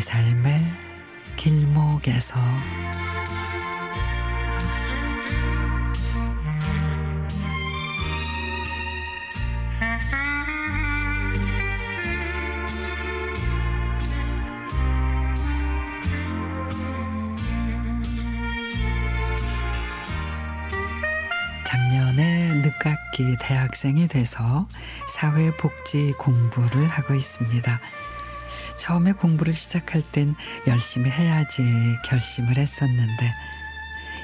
삶의 길목에서 작년에 늦깎이 대학생이 돼서 사회복지 공부를 하고 있습니다. 처음에 공부를 시작할 땐 열심히 해야지 결심을 했었는데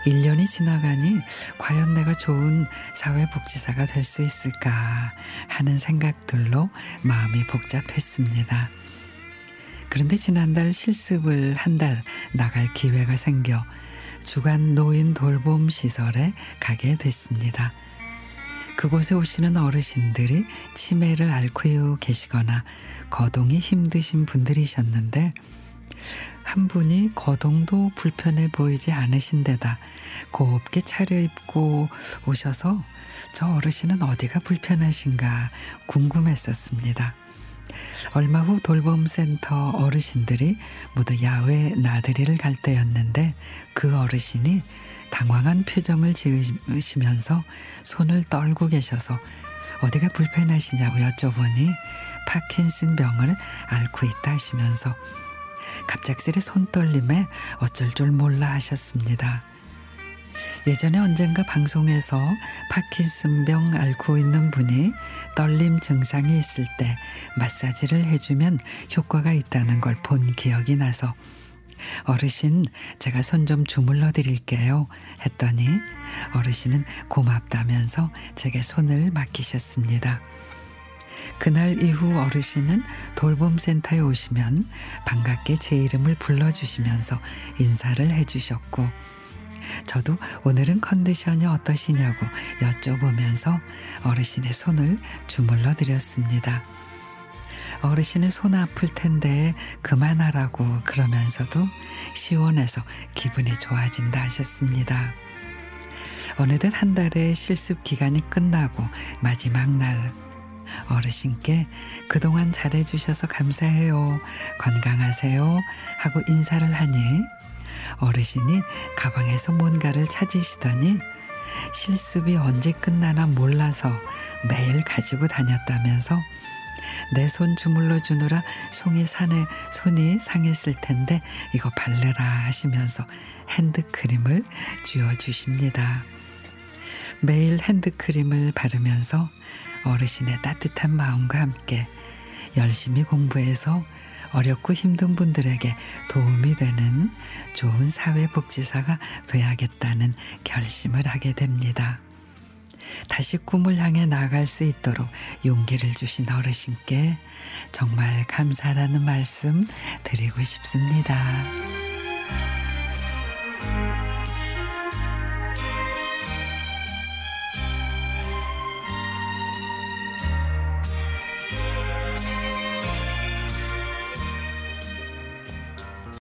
1년이 지나가니 과연 내가 좋은 사회복지사가 될 수 있을까 하는 생각들로 마음이 복잡했습니다. 그런데 지난달 실습을 한 달 나갈 기회가 생겨 주간 노인 돌봄 시설에 가게 됐습니다. 그곳에 오시는 어르신들이 치매를 앓고 계시거나 거동이 힘드신 분들이셨는데 한 분이 거동도 불편해 보이지 않으신 데다 곱게 차려입고 오셔서 저 어르신은 어디가 불편하신가 궁금했었습니다. 얼마 후 돌봄센터 어르신들이 모두 야외 나들이를 갈 때였는데 그 어르신이 당황한 표정을 지으시면서 손을 떨고 계셔서 어디가 불편하시냐고 여쭤보니 파킨슨 병을 앓고 있다 하시면서 갑작스레 손떨림에 어쩔 줄 몰라 하셨습니다. 예전에 언젠가 방송에서 파킨슨병 앓고 있는 분이 떨림 증상이 있을 때 마사지를 해주면 효과가 있다는 걸 본 기억이 나서 어르신 제가 손 좀 주물러 드릴게요 했더니 어르신은 고맙다면서 제게 손을 맡기셨습니다. 그날 이후 어르신은 돌봄센터에 오시면 반갑게 제 이름을 불러주시면서 인사를 해주셨고 저도 오늘은 컨디션이 어떠시냐고 여쭤보면서 어르신의 손을 주물러 드렸습니다. 어르신은 손 아플 텐데 그만하라고 그러면서도 시원해서 기분이 좋아진다 하셨습니다. 어느덧 한 달의 실습 기간이 끝나고 마지막 날 어르신께 그동안 잘해주셔서 감사해요. 건강하세요. 하고 인사를 하니 어르신이 가방에서 뭔가를 찾으시더니 실습이 언제 끝나나 몰라서 매일 가지고 다녔다면서 내 손 주물러 주느라 송이 산에 손이 상했을 텐데 이거 발레라 하시면서 핸드크림을 쥐어 주십니다. 매일 핸드크림을 바르면서 어르신의 따뜻한 마음과 함께 열심히 공부해서 어렵고 힘든 분들에게 도움이 되는 좋은 사회복지사가 돼야겠다는 결심을 하게 됩니다. 다시 꿈을 향해 나아갈 수 있도록 용기를 주신 어르신께 정말 감사라는 말씀 드리고 싶습니다.